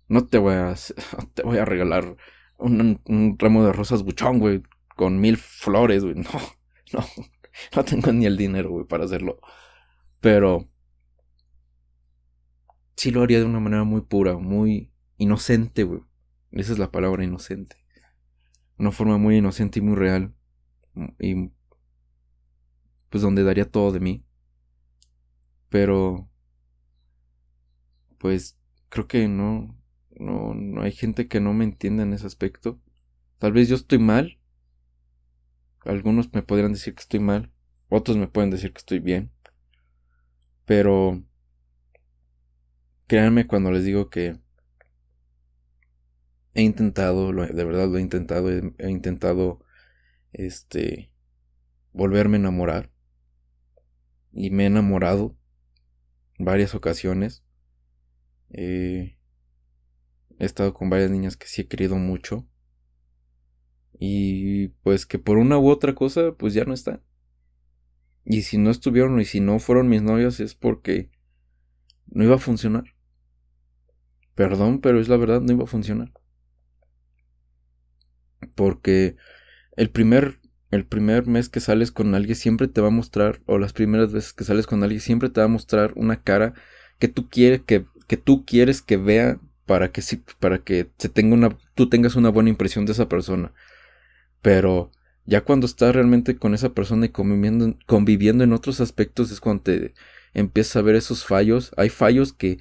No te voy a, *laughs* te voy a regalar un, un ramo de rosas buchón, güey, con mil flores, güey. *laughs* No, no. *laughs* No tengo ni el dinero, güey, para hacerlo. Pero... Sí lo haría de una manera muy pura, muy inocente, güey. Esa es la palabra inocente. Una forma muy inocente y muy real. Y... Pues donde daría todo de mí. Pero... Pues creo que no, no, no hay gente que no me entienda en ese aspecto. Tal vez yo estoy mal algunos me podrían decir que estoy mal, otros me pueden decir que estoy bien. Pero créanme cuando les digo que he intentado, de verdad lo he intentado, he, intentado este volverme a enamorar y me he enamorado varias ocasiones. he estado con varias niñas que sí he querido mucho y pues que por una u otra cosa, pues ya no está. Y si no estuvieron y si no fueron mis novios es porque no iba a funcionar. Perdón, pero es la verdad, no iba a funcionar. Porque el primer, el primer mes que sales con alguien siempre te va a mostrar, o las primeras veces que sales con alguien siempre te va a mostrar una cara que tú quieres que, que tú quieres que vea para que, para que se tenga una, tú tengas una buena impresión de esa persona. Pero ya cuando estás realmente con esa persona y conviviendo, conviviendo en otros aspectos es cuando te empiezas a ver esos fallos. Hay fallos que...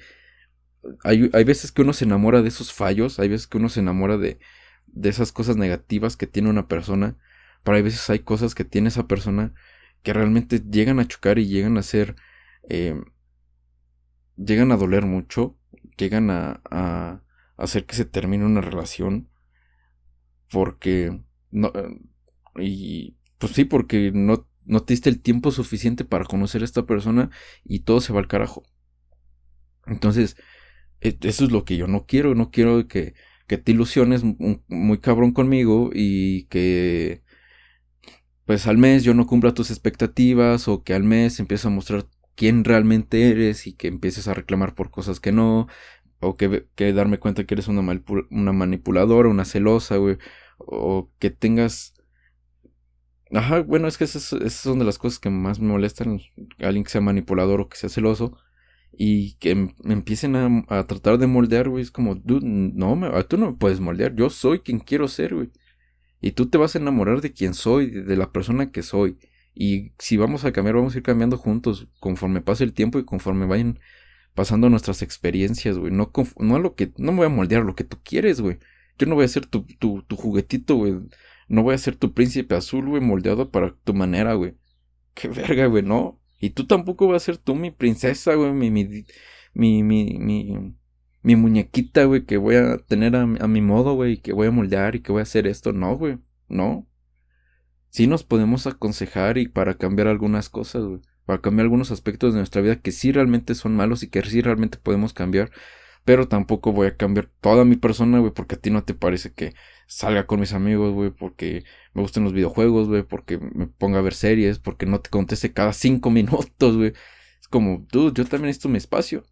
Hay, hay veces que uno se enamora de esos fallos, hay veces que uno se enamora de, de esas cosas negativas que tiene una persona, pero hay veces hay cosas que tiene esa persona que realmente llegan a chocar y llegan a ser, eh, llegan a doler mucho, llegan a, a, hacer que se termine una relación, porque, no, y pues sí, porque no, no te diste el tiempo suficiente para conocer a esta persona y todo se va al carajo. Entonces, e, eso es lo que yo no quiero, no quiero que, que te ilusiones muy cabrón conmigo y que pues al mes yo no cumpla tus expectativas o que al mes empieces a mostrar quién realmente eres y que empieces a reclamar por cosas que no o que, que darme cuenta que eres una, una manipuladora, una celosa, güey, o que tengas... Ajá, bueno, es que esas, son de las cosas que más me molestan, alguien que sea manipulador o que sea celoso, y que me empiecen a, a tratar de moldear, güey, es como, dude, no, tú no me puedes moldear, yo soy quien quiero ser, güey. Y tú te vas a enamorar de quien soy, de la persona que soy. Y si vamos a cambiar, vamos a ir cambiando juntos conforme pase el tiempo y conforme vayan pasando nuestras experiencias, güey. No, no no me voy a moldear lo que tú quieres, güey. Yo no voy a ser tu, tu, tu juguetito, güey. No voy a ser tu príncipe azul, güey, moldeado para tu manera, güey. Qué verga, güey, no. Y tú tampoco vas a ser tú mi princesa, güey, mi, mi, mi, mi, muñequita, güey, que voy a tener a, mi modo, güey, que voy a moldear y que voy a hacer esto. No, güey, no. Sí nos podemos aconsejar y para cambiar algunas cosas, güey. Para cambiar algunos aspectos de nuestra vida que sí realmente son malos y que sí realmente podemos cambiar. Pero tampoco voy a cambiar toda mi persona, güey, porque a ti no te parece que salga con mis amigos, güey, porque me gusten los videojuegos, güey, porque me ponga a ver series, porque no te conteste cada cinco *laughs* minutos, güey. Es como, dude, yo también necesito mi espacio.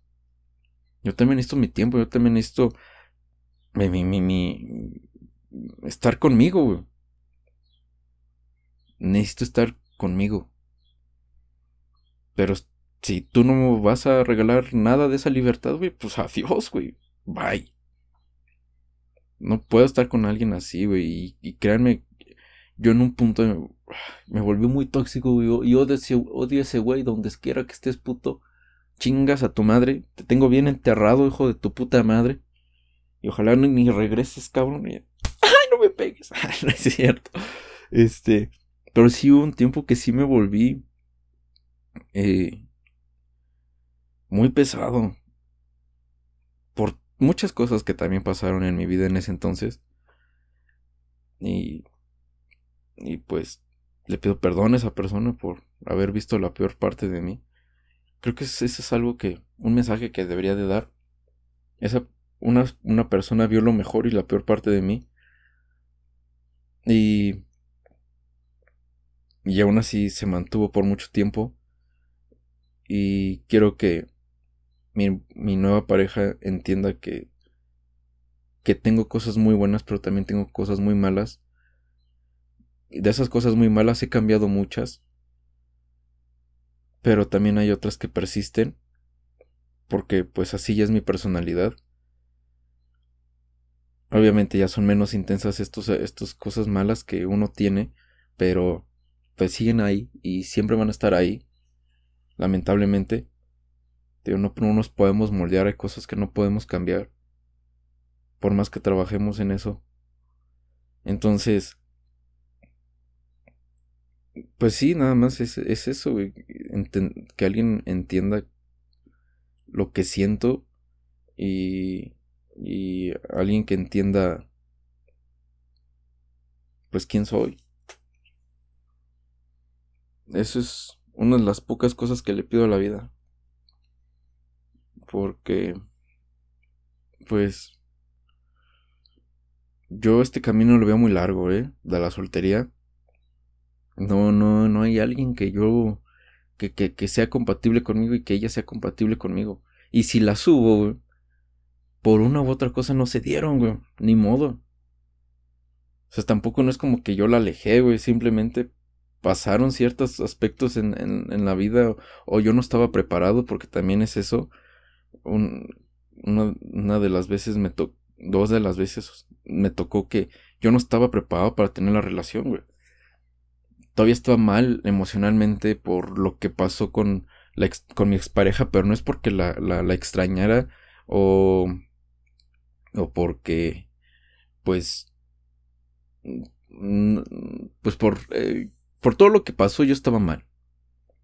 Yo también necesito mi tiempo, yo también necesito mi, mi, mi, estar conmigo, güey. Necesito estar conmigo. Pero si tú no vas a regalar nada de esa libertad, güey, pues adiós, güey. Bye. No puedo estar con alguien así, güey. Y, y créanme, yo en un punto me, volví muy tóxico, güey. Y odio, odio ese güey donde quiera que estés puto chingas a tu madre, te tengo bien enterrado, hijo de tu puta madre. Y ojalá ni, regreses, cabrón. ¡Ay, no me pegues! *laughs* no es cierto. Este. Pero sí hubo un tiempo que sí me volví. Eh, muy pesado. Por muchas cosas que también pasaron en mi vida en ese entonces. Y. Y pues. Le pido perdón a esa persona por haber visto la peor parte de mí. Creo que eso es algo que, un mensaje que debería de dar. Esa, una, una persona vio lo mejor y la peor parte de mí. Y, y aún así se mantuvo por mucho tiempo. Y quiero que mi, nueva pareja entienda que, que tengo cosas muy buenas, pero también tengo cosas muy malas. De esas cosas muy malas he cambiado muchas pero también hay otras que persisten, porque pues así ya es mi personalidad. Obviamente ya son menos intensas estas cosas malas que uno tiene, pero pues siguen ahí y siempre van a estar ahí, lamentablemente. No, no nos podemos moldear, hay cosas que no podemos cambiar, por más que trabajemos en eso. Entonces, pues sí, nada más es, eso, que alguien entienda lo que siento y, y alguien que entienda pues quién soy. Eso es una de las pocas cosas que le pido a la vida. Porque pues yo este camino lo veo muy largo, ¿eh? De la soltería. No, no, no hay alguien que yo, que, que, que sea compatible conmigo y que ella sea compatible conmigo. Y si la subo, por una u otra cosa no se dieron, güey, ni modo. O sea, tampoco no es como que yo la alejé, güey, simplemente pasaron ciertos aspectos en, en, en la vida o, yo no estaba preparado porque también es eso. Un, una, de las veces me tocó, dos de las veces me tocó que yo no estaba preparado para tener la relación, güey todavía estaba mal emocionalmente por lo que pasó con, la con mi expareja, pero no es porque la, la, extrañara o, o porque, pues, pues por, eh, por todo lo que pasó yo estaba mal.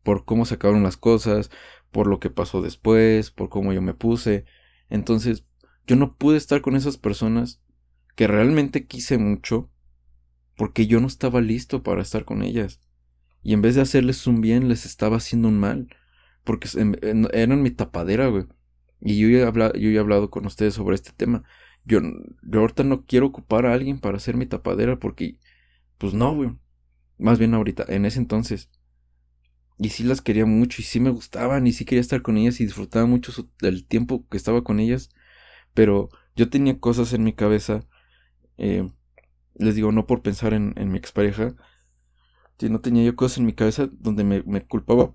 Por cómo se acabaron las cosas, por lo que pasó después, por cómo yo me puse. Entonces, yo no pude estar con esas personas que realmente quise mucho porque yo no estaba listo para estar con ellas. Y en vez de hacerles un bien, les estaba haciendo un mal. Porque eran mi tapadera, güey. Y yo hablado, yo he hablado con ustedes sobre este tema. Yo, yo ahorita no quiero ocupar a alguien para ser mi tapadera porque, pues no, güey. Más bien ahorita, en ese entonces. Y sí las quería mucho y sí me gustaban y sí quería estar con ellas y disfrutaba mucho del tiempo que estaba con ellas. Pero yo tenía cosas en mi cabeza. Eh, les digo, no por pensar en, en mi expareja. no tenía yo cosas en mi cabeza donde me, me culpaba.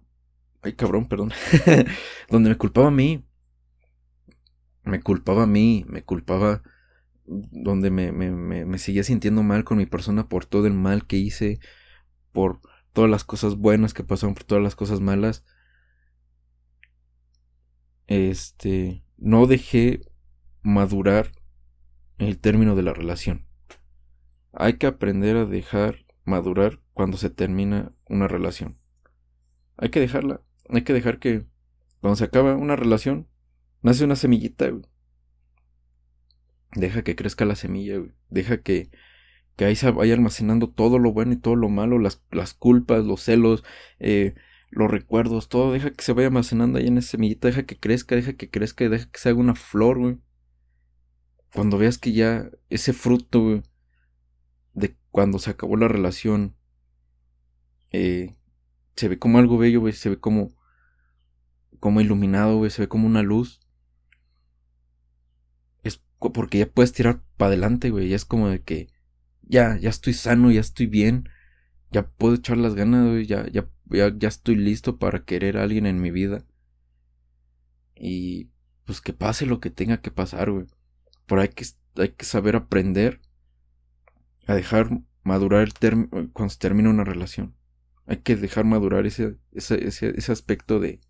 Ay, cabrón, perdón. *laughs* donde me culpaba a mí. Me culpaba a mí, me culpaba donde me, me, me, me seguía sintiendo mal con mi persona por todo el mal que hice, por todas las cosas buenas que pasaron, por todas las cosas malas. Este, no dejé madurar el término de la relación. Hay que aprender a dejar madurar cuando se termina una relación. Hay que dejarla. Hay que dejar que cuando se acaba una relación, nace una semillita, Deja que crezca la semilla, Deja que, que ahí se vaya almacenando todo lo bueno y todo lo malo, las, las culpas, los celos, eh, los recuerdos, todo. Deja que se vaya almacenando ahí en esa semillita. Deja que crezca, deja que crezca, deja que se haga una flor, güey. Cuando veas que ya ese fruto, de cuando se acabó la relación, eh, se ve como algo bello, güey, se ve como, como iluminado, güey, se ve como una luz. Es porque ya puedes tirar para adelante, güey, ya es como de que ya, ya estoy sano, ya estoy bien, ya puedo echar las ganas, ya, ya, ya, ya estoy listo para querer a alguien en mi vida. Y pues que pase lo que tenga que pasar, güey. Pero hay que, hay que saber aprender a dejar madurar el cuando se termina una relación. Hay que dejar madurar ese, ese, ese, aspecto de,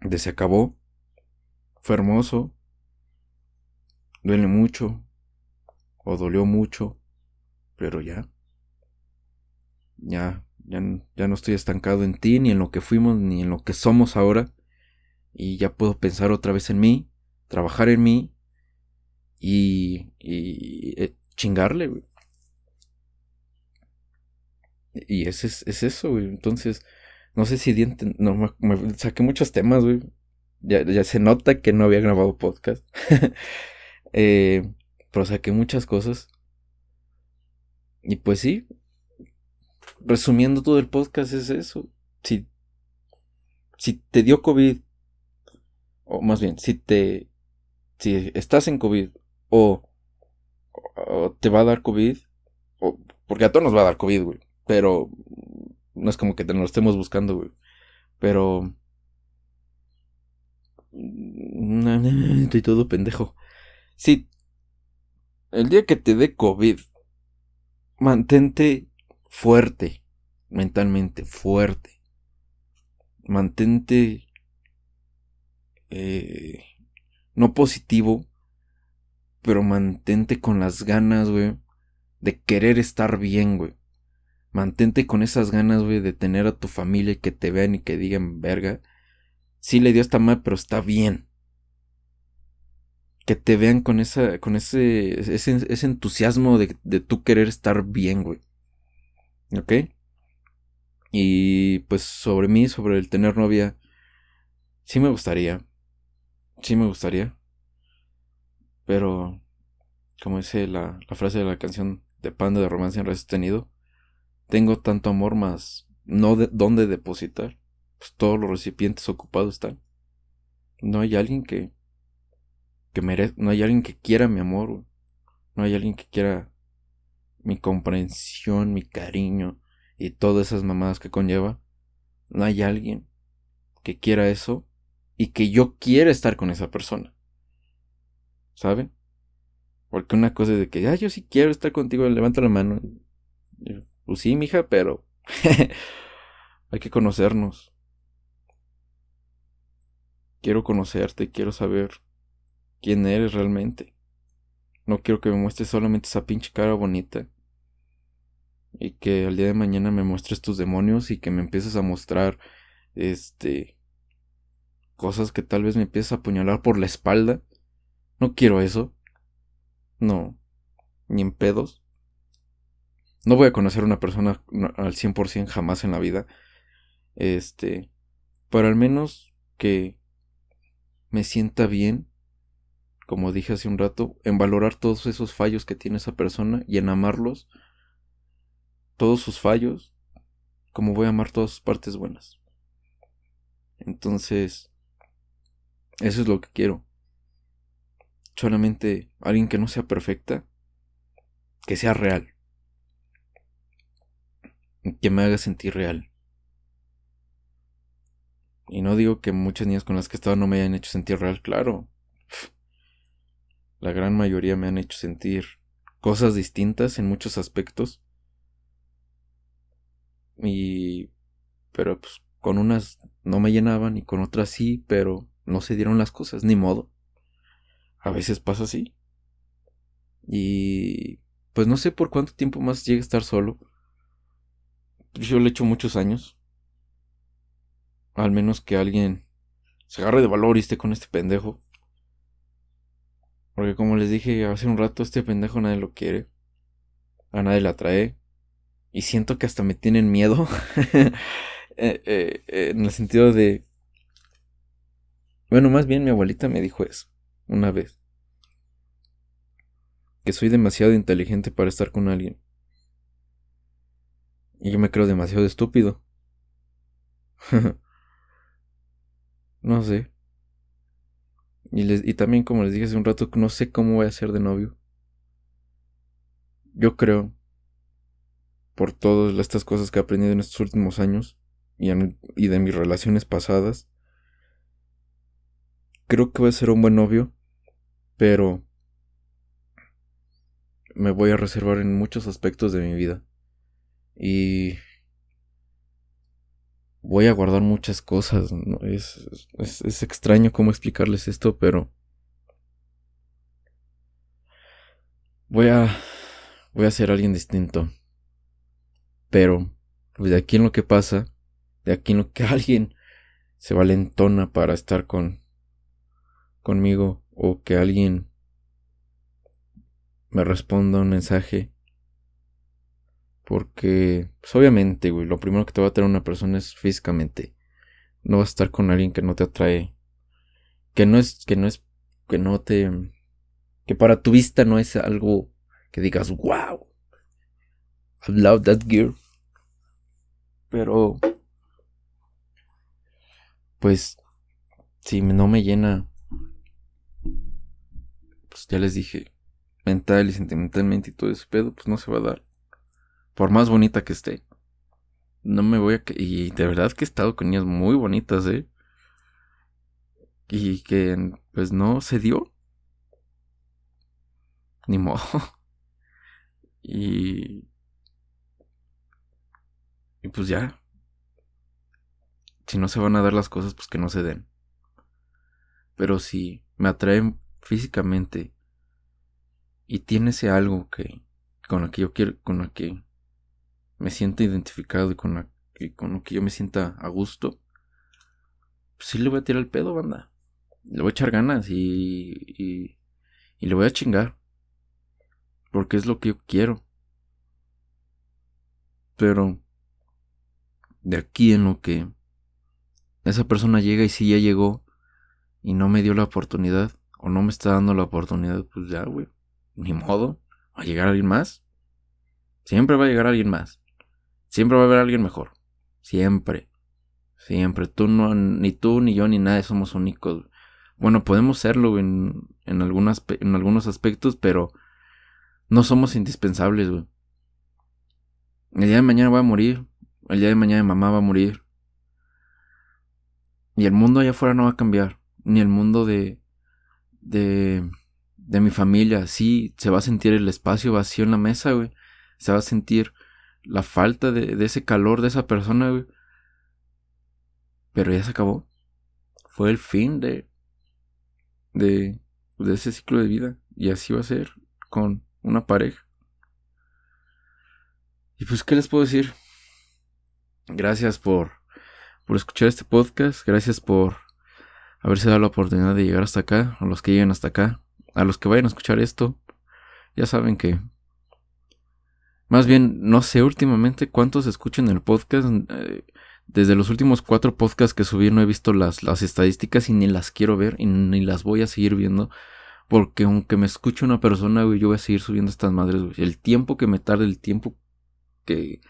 de se acabó, fue hermoso, duele mucho, o dolió mucho, pero ya, ya, ya, ya no estoy estancado en ti, ni en lo que fuimos, ni en lo que somos ahora, y ya puedo pensar otra vez en mí, trabajar en mí, y, y eh, chingarle, güey. Y ese es, es eso, güey. Entonces, no sé si diente, saqué muchos temas, güey. Ya, ya, se nota que no había grabado podcast. *laughs* eh, pero saqué muchas cosas. Y pues sí. Resumiendo todo el podcast es eso. Si, si te dio COVID, o más bien, si te, si estás en COVID, o, o te va a dar COVID, o, porque a todos nos va a dar COVID, güey. Pero no es como que te lo estemos buscando, güey. Pero... Estoy todo pendejo. Si el día que te dé COVID, mantente fuerte, mentalmente fuerte. Mantente eh, no positivo, pero mantente con las ganas, güey, de querer estar bien, güey. Mantente con esas ganas, güey, de tener a tu familia y que te vean y que digan, verga. Sí le dio hasta mal, pero está bien. Que te vean con esa, con ese, ese, entusiasmo de, de tú querer estar bien, güey. ¿Ok? Y pues sobre mí, sobre el tener novia, sí me gustaría. Sí me gustaría. Pero, como dice la, la frase de la canción de Panda de Romance en Tenido tengo tanto amor más no de dónde depositar. Pues todos los recipientes ocupados están. No hay alguien que que merezca, no hay alguien que quiera mi amor. No hay alguien que quiera mi comprensión, mi cariño y todas esas mamadas que conlleva. No hay alguien que quiera eso y que yo quiera estar con esa persona. ¿Saben? Porque una cosa es de que, ah, yo sí quiero estar contigo, levanta la mano. Pues sí, mija, pero *laughs* hay que conocernos. Quiero conocerte, quiero saber quién eres realmente. No quiero que me muestres solamente esa pinche cara bonita. y que al día de mañana me muestres tus demonios y que me empieces a mostrar este cosas que tal vez me empieces a apuñalar por la espalda. No quiero eso. No. Ni en pedos. No voy a conocer a una persona al 100% jamás en la vida. Este. Pero al menos que me sienta bien, como dije hace un rato, en valorar todos esos fallos que tiene esa persona y en amarlos, todos sus fallos, como voy a amar todas sus partes buenas. Entonces, eso es lo que quiero. Solamente alguien que no sea perfecta, que sea real. Que me haga sentir real. Y no digo que muchas niñas con las que he estado no me hayan hecho sentir real, claro. La gran mayoría me han hecho sentir cosas distintas en muchos aspectos. Y... Pero pues con unas no me llenaban y con otras sí, pero no se dieron las cosas, ni modo. A veces pasa así. Y pues no sé por cuánto tiempo más llegue a estar solo. Yo le echo muchos años. Al menos que alguien se agarre de valor y esté con este pendejo. Porque como les dije hace un rato, este pendejo nadie lo quiere. A nadie le atrae. Y siento que hasta me tienen miedo. *laughs* Eh, eh, en el sentido de bueno, más bien mi abuelita me dijo eso, una vez. Que soy demasiado inteligente para estar con alguien. Y yo me creo demasiado estúpido. *laughs* no sé. Y, les, y también, como les dije hace un rato, no sé cómo voy a ser de novio. Yo creo, por todas estas cosas que he aprendido en estos últimos años y, y de mis relaciones pasadas, creo que voy a ser un buen novio, pero me voy a reservar en muchos aspectos de mi vida. Y voy a guardar muchas cosas. Es, es, extraño cómo explicarles esto, pero voy a voy a ser alguien distinto. Pero pues, de aquí en lo que pasa, de aquí en lo que *laughs* alguien se valentona para estar con conmigo o que alguien me responda un mensaje. Porque, pues obviamente, güey, lo primero que te va a traer una persona es físicamente. No vas a estar con alguien que no te atrae. Que no es, que no es, que no te, que para tu vista no es algo que digas, wow, I love that girl. Pero, pues, si no me llena pues ya les dije, mental y sentimentalmente y todo ese pedo, pues no se va a dar. Por más bonita que esté. No me voy a... Y de verdad que he estado con niñas muy bonitas, ¿eh? Y que pues no se dio. Ni modo. *laughs* y... Y pues ya. Si no se van a dar las cosas, pues que no se den. Pero si me atraen físicamente y tiene ese algo que con lo que yo quiero, con lo que me siento identificado y con, la, con lo que yo me sienta a gusto, pues sí le voy a tirar el pedo, banda. Le voy a echar ganas y, y, y le voy a chingar. Porque es lo que yo quiero. Pero de aquí en lo que esa persona llega y si ya llegó y no me dio la oportunidad, o no me está dando la oportunidad, pues ya, güey, ni modo, va a llegar alguien más. Siempre va a llegar alguien más. Siempre va a haber alguien mejor. Siempre. Siempre. Tú no, ni tú, ni yo, ni nadie somos únicos. Bueno, podemos serlo en, en, en algunos aspectos, pero no somos indispensables, güey. El día de mañana voy a morir. El día de mañana mi mamá va a morir. Y el mundo allá afuera no va a cambiar. Ni el mundo de, de, de mi familia. Sí, se va a sentir el espacio vacío en la mesa, güey. Se va a sentir la falta de, ese calor de esa persona. Pero ya se acabó. Fue el fin de, de, de ese ciclo de vida. Y así va a ser con una pareja. Y pues, ¿qué les puedo decir? Gracias por, por escuchar este podcast. Gracias por haberse dado la oportunidad de llegar hasta acá. A los que lleguen hasta acá. A los que vayan a escuchar esto. Ya saben que... Más bien, no sé últimamente cuántos escuchan el podcast. Eh, desde los últimos cuatro podcasts que subí no he visto las, las estadísticas y ni las quiero ver y ni las voy a seguir viendo. Porque aunque me escuche una persona, güey, yo voy a seguir subiendo estas madres, El tiempo que me tarde, el tiempo que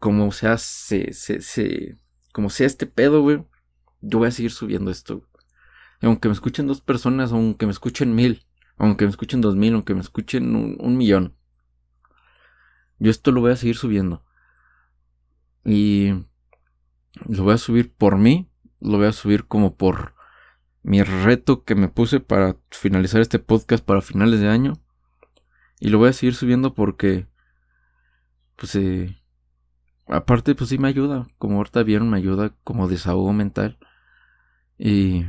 como sea se, se, se como sea este pedo, güey, yo voy a seguir subiendo esto. aunque me escuchen dos personas, aunque me escuchen mil, aunque me escuchen dos mil, aunque me escuchen un millón, yo esto lo voy a seguir subiendo. Y lo voy a subir por mí, lo voy a subir como por mi reto que me puse para finalizar este podcast para finales de año. Y lo voy a seguir subiendo porque pues eh, aparte pues sí me ayuda, como ahorita vieron me ayuda como desahogo mental y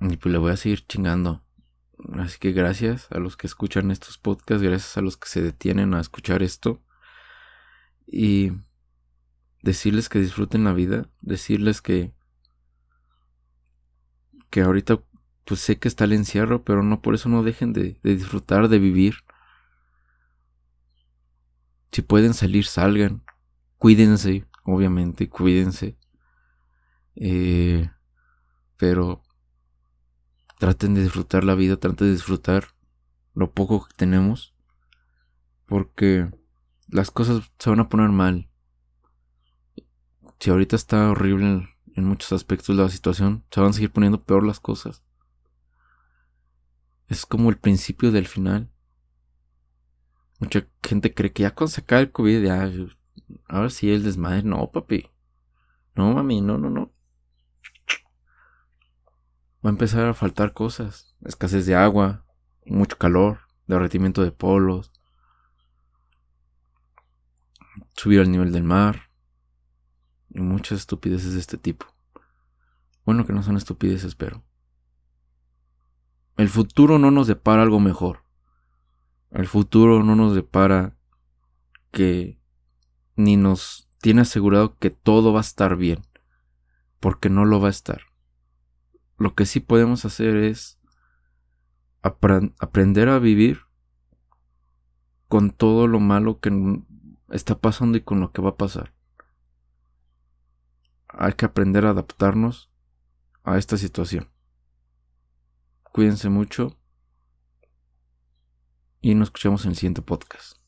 y pues le voy a seguir chingando. Así que gracias a los que escuchan estos podcasts, gracias a los que se detienen a escuchar esto y decirles que disfruten la vida, decirles que que ahorita pues sé que está el encierro, pero no por eso no dejen de, de disfrutar, de vivir. Si pueden salir, salgan. Cuídense, obviamente, cuídense. Eh, pero traten de disfrutar la vida, traten de disfrutar lo poco que tenemos. Porque las cosas se van a poner mal. Si ahorita está horrible en muchos aspectos la situación, se van a seguir poniendo peor las cosas. Es como el principio del final. Mucha gente cree que ya con sacar el COVID, ya, ahora sí el desmadre. No, papi. No, mami, no, no, no. Va a empezar a faltar cosas. Escasez de agua, mucho calor, derretimiento de polos, subir al nivel del mar y muchas estupideces de este tipo. Bueno, que no son estupideces, pero el futuro no nos depara algo mejor. El futuro no nos depara que ni nos tiene asegurado que todo va a estar bien, porque no lo va a estar. Lo que sí podemos hacer es aprender a vivir con todo lo malo que está pasando y con lo que va a pasar. Hay que aprender a adaptarnos a esta situación. Cuídense mucho y nos escuchamos en el siguiente podcast.